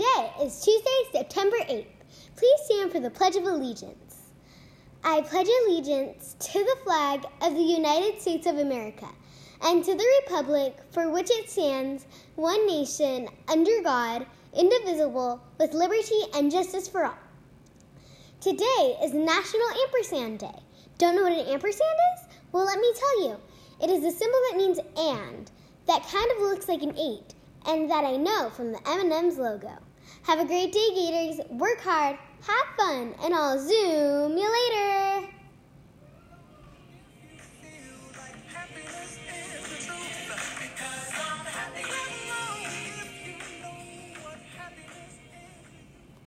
is Tuesday, September 8th. Please stand for the Pledge of Allegiance. I pledge allegiance to the flag of the United States of America and to the republic for which it stands, one nation, under God, indivisible, with liberty and justice for all. Today is National Ampersand Day. Don't know what an ampersand is? Well, let me tell you. It is a symbol that means and, that kind of looks like an eight, and that I know from the M&M's logo. Have a great day, Gators. Work hard, have fun, and I'll Zoom you later.